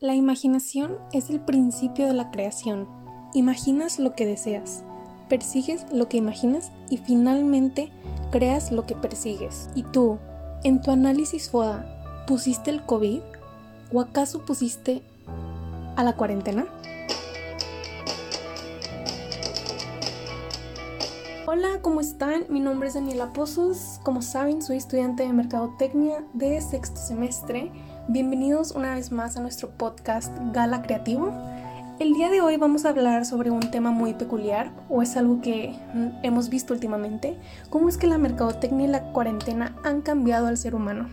La imaginación es el principio de la creación. Imaginas lo que deseas, persigues lo que imaginas y finalmente creas lo que persigues. ¿Y tú, en tu análisis FODA, pusiste el COVID? ¿O acaso pusiste a la cuarentena? Hola, ¿cómo están? Mi nombre es Daniela Pozos. Como saben, soy estudiante de Mercadotecnia de sexto semestre Bienvenidos una vez más a nuestro podcast Gala Creativo. El día de hoy vamos a hablar sobre un tema muy peculiar, o es algo que hemos visto últimamente, cómo es que la mercadotecnia y la cuarentena han cambiado al ser humano.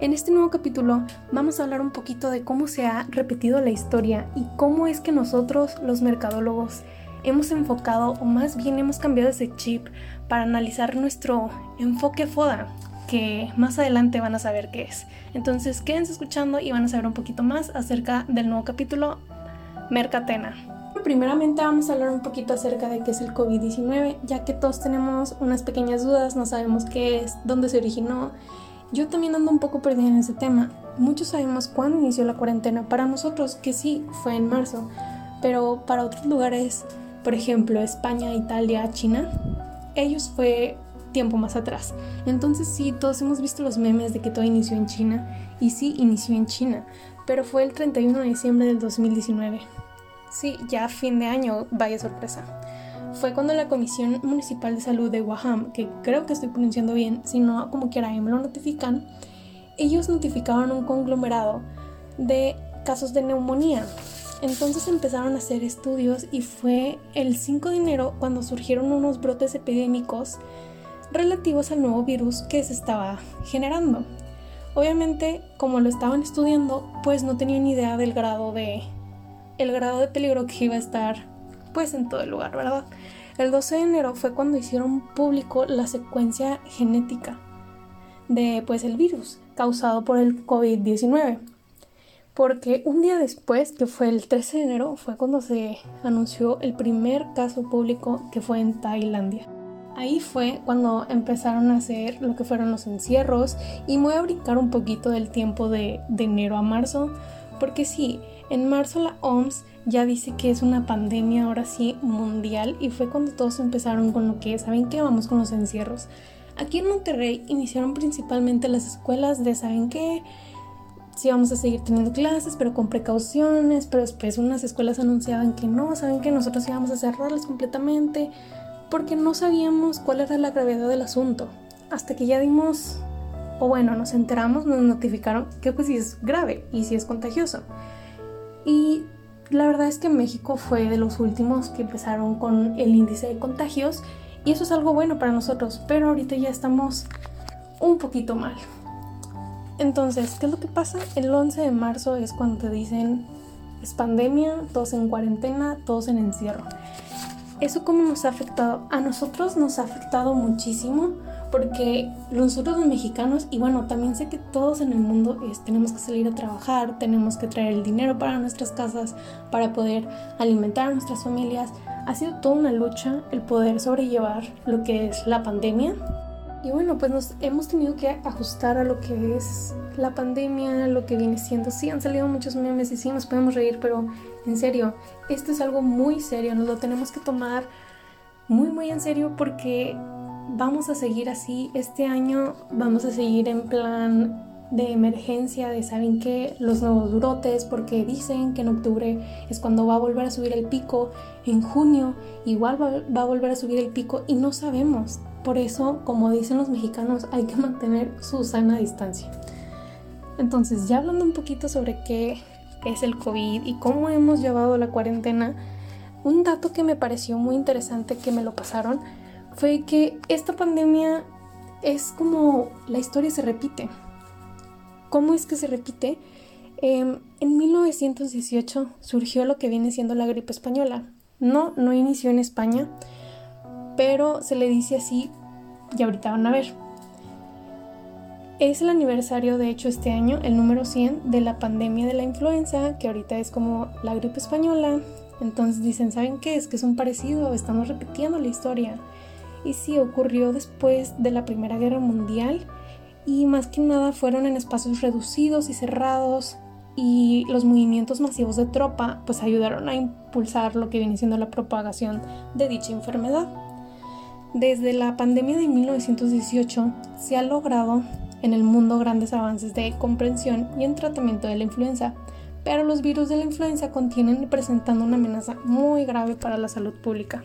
En este nuevo capítulo vamos a hablar un poquito de cómo se ha repetido la historia y cómo es que nosotros, los mercadólogos, hemos enfocado o más bien hemos cambiado ese chip para analizar nuestro enfoque FODA, que más adelante van a saber qué es. Entonces quédense escuchando y van a saber un poquito más acerca del nuevo capítulo Mercatena. Primeramente vamos a hablar un poquito acerca de qué es el COVID-19, ya que todos tenemos unas pequeñas dudas, no sabemos qué es, dónde se originó. Yo también ando un poco perdida en ese tema. Muchos sabemos cuándo inició la cuarentena. Para nosotros, que sí, fue en marzo. Pero para otros lugares, por ejemplo, España, Italia, China, ellos fue tiempo más atrás. Entonces sí, todos hemos visto los memes de que todo inició en China y sí, inició en China, pero fue el 31 de diciembre del 2019. Sí, ya fin de año, vaya sorpresa. Fue cuando la Comisión Municipal de Salud de Wuhan, que creo que estoy pronunciando bien, si no como quiera me lo notifican, ellos notificaron un conglomerado de casos de neumonía. Entonces empezaron a hacer estudios y fue el 5 de enero cuando surgieron unos brotes epidémicos relativos al nuevo virus que se estaba generando. Obviamente, como lo estaban estudiando, pues no tenían idea del grado de el grado de peligro que iba a estar pues en todo el lugar, ¿verdad? El 12 de enero fue cuando hicieron público la secuencia genética de pues el virus causado por el COVID-19. Porque un día después, que fue el 13 de enero, fue cuando se anunció el primer caso público que fue en Tailandia. Ahí fue cuando empezaron a hacer lo que fueron los encierros y me voy a brincar un poquito del tiempo de, enero a marzo, porque sí, en marzo la OMS ya dice que es una pandemia ahora sí mundial y fue cuando todos empezaron con lo que, ¿saben qué? Vamos con los encierros. Aquí en Monterrey iniciaron principalmente las escuelas de, ¿saben qué? Sí, vamos a seguir teniendo clases, pero con precauciones, pero después unas escuelas anunciaban que no, ¿saben qué? Nosotros íbamos a cerrarlas completamente porque no sabíamos cuál era la gravedad del asunto. Hasta que ya dimos, o bueno, nos enteramos, nos notificaron que pues sí es grave y sí es contagioso. Y la verdad es que México fue de los últimos que empezaron con el índice de contagios y eso es algo bueno para nosotros, pero ahorita ya estamos un poquito mal. Entonces, ¿qué es lo que pasa? El 11 de marzo es cuando te dicen es pandemia, todos en cuarentena, todos en encierro. ¿Eso cómo nos ha afectado? A nosotros nos ha afectado muchísimo porque nosotros los mexicanos, y bueno, también sé que todos en el mundo tenemos que salir a trabajar, tenemos que traer el dinero para nuestras casas, para poder alimentar a nuestras familias. Ha sido toda una lucha el poder sobrellevar lo que es la pandemia. Y bueno, pues nos hemos tenido que ajustar a lo que es la pandemia, lo que viene siendo. Sí, han salido muchos memes y sí, nos podemos reír, pero en serio, esto es algo muy serio, nos lo tenemos que tomar muy, muy en serio porque vamos a seguir así. Este año vamos a seguir en plan de emergencia, de saben qué, los nuevos brotes, porque dicen que en octubre es cuando va a volver a subir el pico, en junio igual va, va, a volver a subir el pico y no sabemos. Por eso, como dicen los mexicanos, hay que mantener su sana distancia. Entonces, ya hablando un poquito sobre qué es el COVID y cómo hemos llevado la cuarentena, un dato que me pareció muy interesante que me lo pasaron fue que esta pandemia es como la historia se repite. ¿Cómo es que se repite? Em, en 1918 surgió lo que viene siendo la gripe española. No, no inició en España, pero se le dice así y ahorita van a ver. Es el aniversario, de hecho, este año, el número 100 de la pandemia de la influenza, que ahorita es como la gripe española. Entonces dicen, ¿saben qué? Es que es un parecido, estamos repitiendo la historia. Y sí, ocurrió después de la Primera Guerra Mundial y más que nada fueron en espacios reducidos y cerrados y los movimientos masivos de tropa pues ayudaron a impulsar lo que viene siendo la propagación de dicha enfermedad. Desde la pandemia de 1918 se ha logrado en el mundo grandes avances de comprensión y en tratamiento de la influenza, pero los virus de la influenza contienen y presentando una amenaza muy grave para la salud pública.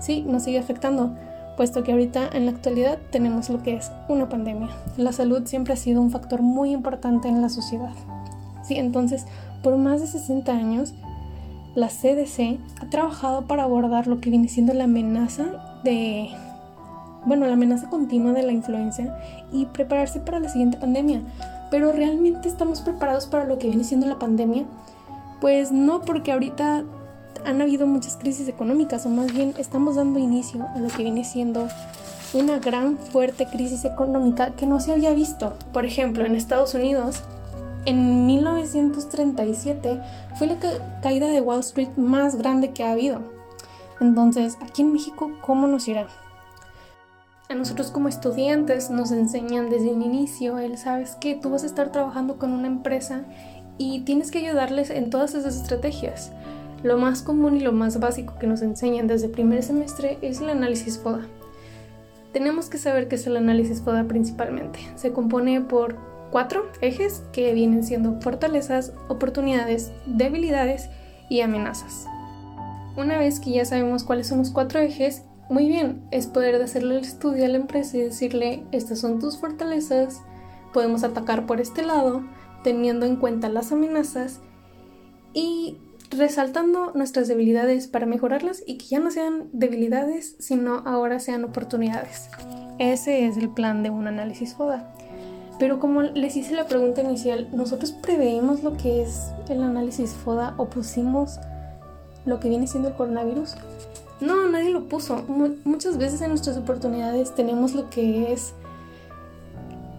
Sí, nos sigue afectando, puesto que ahorita en la actualidad tenemos lo que es una pandemia. La salud siempre ha sido un factor muy importante en la sociedad. Sí, entonces, por más de 60 años, la CDC ha trabajado para abordar lo que viene siendo la amenaza de bueno, la amenaza continua de la influenza y prepararse para la siguiente pandemia. Pero realmente estamos preparados para lo que viene siendo la pandemia? Pues no, porque ahorita han habido muchas crisis económicas, o más bien estamos dando inicio a lo que viene siendo una gran fuerte crisis económica que no se había visto. Por ejemplo, en Estados Unidos, en 1937 fue la caída de Wall Street más grande que ha habido. Entonces, aquí en México, ¿cómo nos irá? A nosotros como estudiantes nos enseñan desde el inicio el, sabes que tú vas a estar trabajando con una empresa y tienes que ayudarles en todas esas estrategias. Lo más común y lo más básico que nos enseñan desde el primer semestre es el análisis FODA. Tenemos que saber qué es el análisis FODA principalmente. Se compone por cuatro ejes que vienen siendo fortalezas, oportunidades, debilidades y amenazas. Una vez que ya sabemos cuáles son los cuatro ejes, muy bien, es poder hacerle el estudio a la empresa y decirle, estas son tus fortalezas, podemos atacar por este lado, teniendo en cuenta las amenazas y resaltando nuestras debilidades para mejorarlas y que ya no sean debilidades, sino ahora sean oportunidades. Ese es el plan de un análisis FODA. Pero como les hice la pregunta inicial, ¿nosotros preveemos lo que es el análisis FODA o pusimos lo que viene siendo el coronavirus? No, nadie lo puso. muchas veces en nuestras oportunidades tenemos lo que es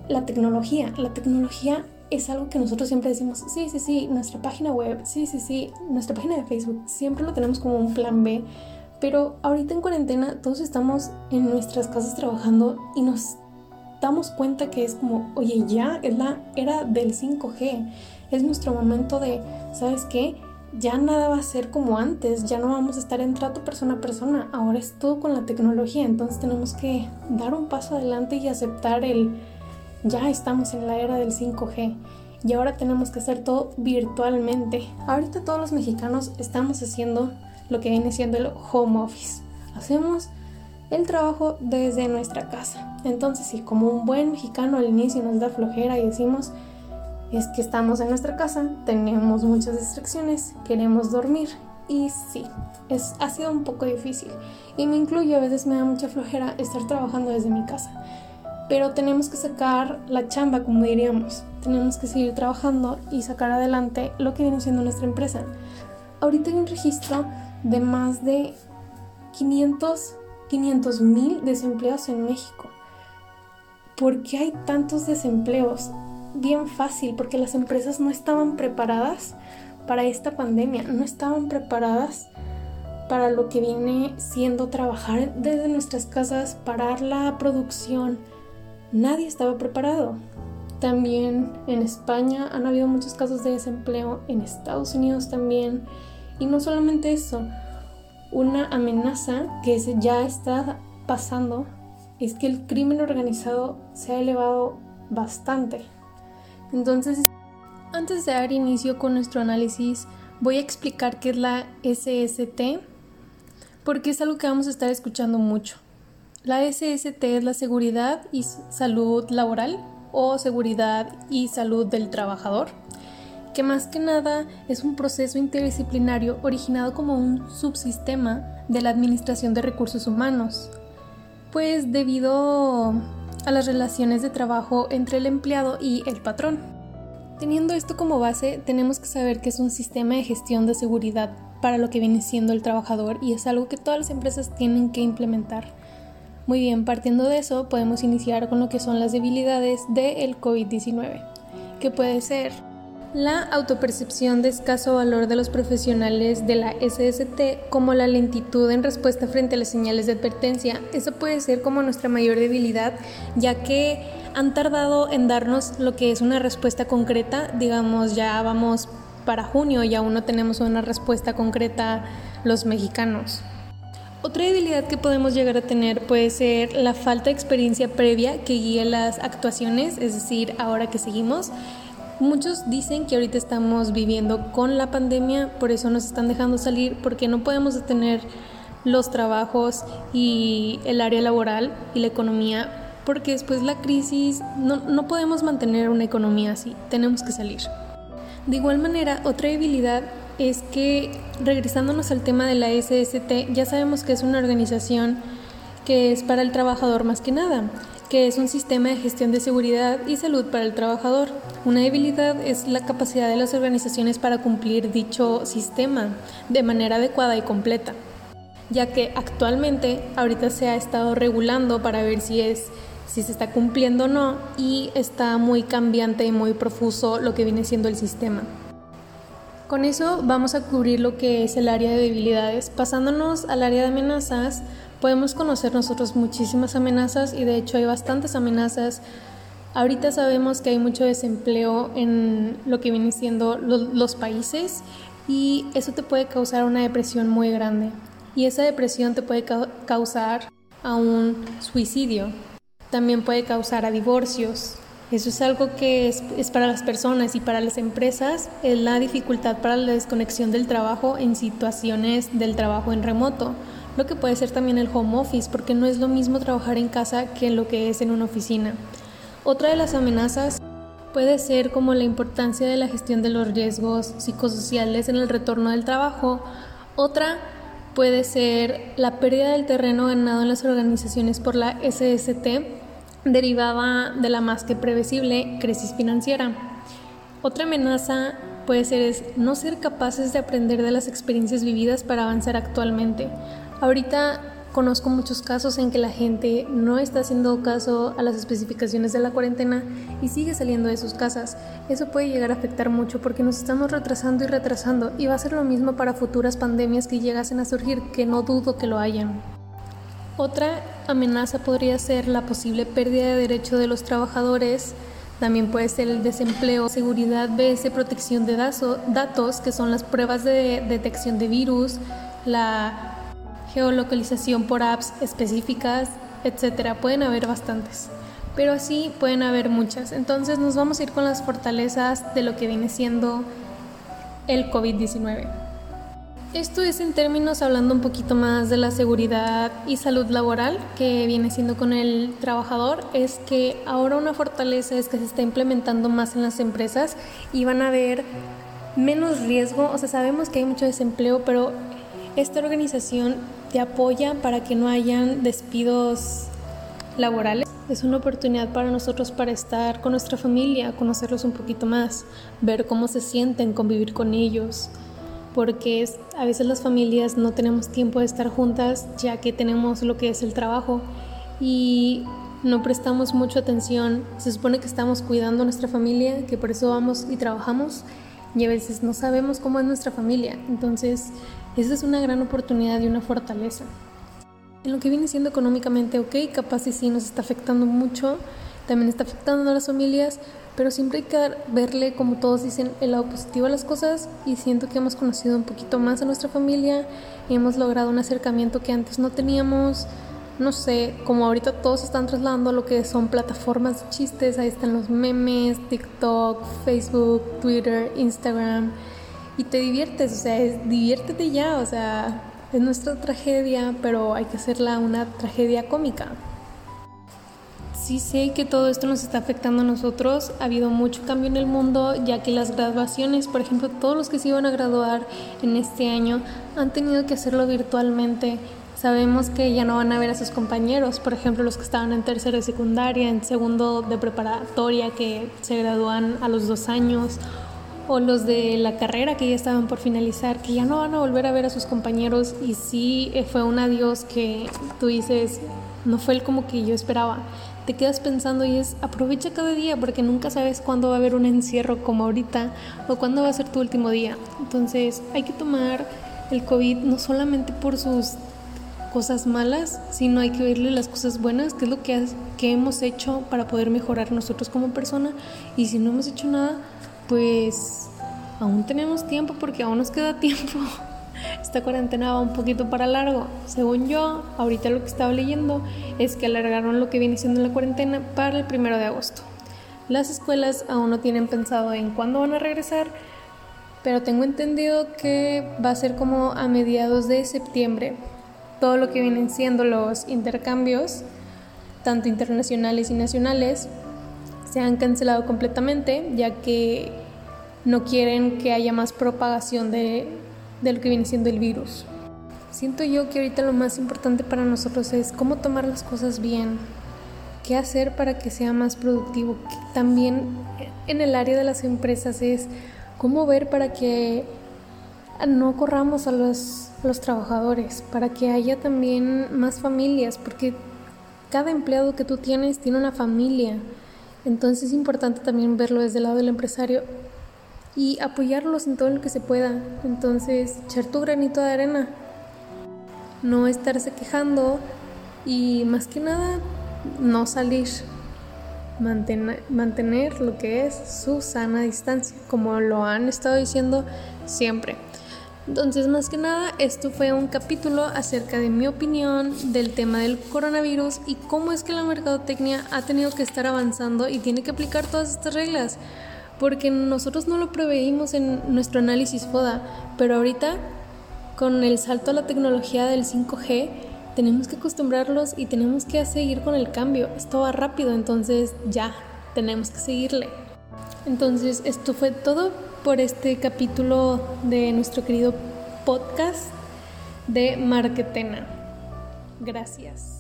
la tecnología. La tecnología es algo que nosotros siempre decimos, sí, sí, sí, nuestra página web, sí, sí, sí, nuestra página de Facebook, siempre lo tenemos como un plan B. Pero ahorita en cuarentena todos estamos en nuestras casas trabajando y nos damos cuenta que es como, oye, ya es la era del 5G. Es nuestro momento de, ¿sabes qué? ya nada va a ser como antes, ya no vamos a estar en trato persona a persona, ahora es todo con la tecnología, entonces tenemos que dar un paso adelante y aceptar el ya estamos en la era del 5G y ahora tenemos que hacer todo virtualmente. Ahorita todos los mexicanos estamos haciendo lo que viene siendo el home office. Hacemos el trabajo desde nuestra casa. Entonces, si como un buen mexicano al inicio nos da flojera y decimos, es que estamos en nuestra casa, tenemos muchas distracciones, queremos dormir y sí, es, ha sido un poco difícil y me incluyo, a veces me da mucha flojera estar trabajando desde mi casa, pero tenemos que sacar la chamba, como diríamos, tenemos que seguir trabajando y sacar adelante lo que viene siendo nuestra empresa. Ahorita hay un registro de más de 500 mil desempleados en México. ¿Por qué hay tantos desempleos? bien fácil porque las empresas no estaban preparadas para esta pandemia, no estaban preparadas para lo que viene siendo trabajar desde nuestras casas, parar la producción. Nadie estaba preparado. También en España han habido muchos casos de desempleo, en Estados Unidos también. Y no solamente eso, una amenaza que ya está pasando es que el crimen organizado se ha elevado bastante. Entonces, antes de dar inicio con nuestro análisis, voy a explicar qué es la SST, porque es algo que vamos a estar escuchando mucho. La SST es la seguridad y salud laboral o seguridad y salud del trabajador, que más que nada es un proceso interdisciplinario originado como un subsistema de la Administración de Recursos Humanos, pues debido a las relaciones de trabajo entre el empleado y el patrón. Teniendo esto como base, tenemos que saber que es un sistema de gestión de seguridad para lo que viene siendo el trabajador y es algo que todas las empresas tienen que implementar. Muy bien, partiendo de eso, podemos iniciar con lo que son las debilidades del COVID-19, que puede ser la autopercepción de escaso valor de los profesionales de la SST como la lentitud en respuesta frente a las señales de advertencia. Eso puede ser como nuestra mayor debilidad, ya que han tardado en darnos lo que es una respuesta concreta, digamos, ya vamos para junio y aún no tenemos una respuesta concreta los mexicanos. Otra debilidad que podemos llegar a tener puede ser la falta de experiencia previa que guíe las actuaciones, es decir, ahora que seguimos. Muchos dicen que ahorita estamos viviendo con la pandemia, por eso nos están dejando salir, porque no podemos detener los trabajos y el área laboral y la economía, porque después la crisis no, no podemos mantener una economía así, tenemos que salir. De igual manera, otra debilidad es que, regresándonos al tema de la SST, ya sabemos que es una organización que es para el trabajador más que nada, que es un sistema de gestión de seguridad y salud para el trabajador. Una debilidad es la capacidad de las organizaciones para cumplir dicho sistema de manera adecuada y completa, ya que actualmente ahorita se ha estado regulando para ver si es si se está cumpliendo o no y está muy cambiante y muy profuso lo que viene siendo el sistema. Con eso vamos a cubrir lo que es el área de debilidades. Pasándonos al área de amenazas, podemos conocer nosotros muchísimas amenazas y de hecho hay bastantes amenazas. Ahorita sabemos que hay mucho desempleo en lo que vienen siendo los, países y eso te puede causar una depresión muy grande. Y esa depresión te puede causar a un suicidio también puede causar a divorcios. Eso es algo que es, para las personas y para las empresas, es la dificultad para la desconexión del trabajo en situaciones del trabajo en remoto, lo que puede ser también el home office, porque no es lo mismo trabajar en casa que lo que es en una oficina. Otra de las amenazas puede ser como la importancia de la gestión de los riesgos psicosociales en el retorno del trabajo. Otra puede ser la pérdida del terreno ganado en las organizaciones por la SST derivada de la más que previsible crisis financiera. Otra amenaza puede ser es no ser capaces de aprender de las experiencias vividas para avanzar actualmente. Ahorita conozco muchos casos en que la gente no está haciendo caso a las especificaciones de la cuarentena y sigue saliendo de sus casas. Eso puede llegar a afectar mucho porque nos estamos retrasando y retrasando y va a ser lo mismo para futuras pandemias que llegasen a surgir, que no dudo que lo hayan. Otra amenaza podría ser la posible pérdida de derecho de los trabajadores, también puede ser el desempleo, seguridad, BS, protección de datos, que son las pruebas de detección de virus, la geolocalización por apps específicas, etcétera. Pueden haber bastantes, pero así pueden haber muchas. Entonces nos vamos a ir con las fortalezas de lo que viene siendo el COVID-19. Esto es en términos hablando un poquito más de la seguridad y salud laboral que viene siendo con el trabajador, es que ahora una fortaleza es que se está implementando más en las empresas y van a haber menos riesgo, o sea, sabemos que hay mucho desempleo, pero esta organización apoya para que no hayan despidos laborales. Es una oportunidad para nosotros para estar con nuestra familia, conocerlos un poquito más, ver cómo se sienten, convivir con ellos porque a veces las familias no tenemos tiempo de estar juntas ya que tenemos lo que es el trabajo y no prestamos mucha atención. Se supone que estamos cuidando a nuestra familia, que por eso vamos y trabajamos y a veces no sabemos cómo es nuestra familia. Entonces, esa es una gran oportunidad y una fortaleza. En lo que viene siendo económicamente, ok, capaz y sí nos está afectando mucho, también está afectando a las familias, pero siempre hay que verle, como todos dicen, el lado positivo a las cosas y siento que hemos conocido un poquito más a nuestra familia y hemos logrado un acercamiento que antes no teníamos. No sé, como ahorita todos están trasladando lo que son plataformas de chistes, ahí están los memes, TikTok, Facebook, Twitter, Instagram, y te diviertes, o sea, diviértete ya, o sea, es nuestra tragedia, pero hay que hacerla una tragedia cómica sí sé que todo esto nos está afectando a nosotros. Ha habido mucho cambio en el mundo, ya que las graduaciones, por ejemplo, todos los que se iban a graduar en este año han tenido que hacerlo virtualmente. Sabemos que ya no van a ver a sus compañeros, por ejemplo, los que estaban en tercero de secundaria, en segundo de preparatoria, que se gradúan a los dos años, o los de la carrera que ya estaban por finalizar, que ya no van a volver a ver a sus compañeros. Y sí eh, fue un adiós que tú dices, no fue el como que yo esperaba te quedas pensando y es aprovecha cada día porque nunca sabes cuándo va a haber un encierro como ahorita o cuándo va a ser tu último día. Entonces hay que tomar el COVID no solamente por sus cosas malas, sino hay que oírle las cosas buenas, qué es lo que, que hemos hecho para poder mejorar nosotros como persona. Y si no hemos hecho nada, pues aún tenemos tiempo porque aún nos queda tiempo. Esta cuarentena va un poquito para largo. Según yo, ahorita lo que estaba leyendo es que alargaron lo que viene siendo la cuarentena para el primero de agosto. Las escuelas aún no tienen pensado en cuándo van a regresar, pero tengo entendido que va a ser como a mediados de septiembre. Todo lo que vienen siendo los intercambios, tanto internacionales y nacionales, se han cancelado completamente, ya que no quieren que haya más propagación de, de lo que viene siendo el virus. Siento yo que ahorita lo más importante para nosotros es cómo tomar las cosas bien, qué hacer para que sea más productivo. También en el área de las empresas es cómo ver para que no corramos a los, los trabajadores, para que haya también más familias, porque cada empleado que tú tienes tiene una familia. Entonces es importante también verlo desde el lado del empresario y apoyarlos en todo lo que se pueda. Entonces, echar tu granito de arena. No estarse quejando y más que nada no salir. Mantener, mantener lo que es su sana distancia, como lo han estado diciendo siempre. Entonces, más que nada, esto fue un capítulo acerca de mi opinión del tema del coronavirus y cómo es que la mercadotecnia ha tenido que estar avanzando y tiene que aplicar todas estas reglas porque nosotros no lo preveímos en nuestro análisis FODA, pero ahorita con el salto a la tecnología del 5G tenemos que acostumbrarlos y tenemos que seguir con el cambio. Esto va rápido, entonces ya, tenemos que seguirle. Entonces, esto fue todo por este capítulo de nuestro querido podcast de Marquetena. Gracias.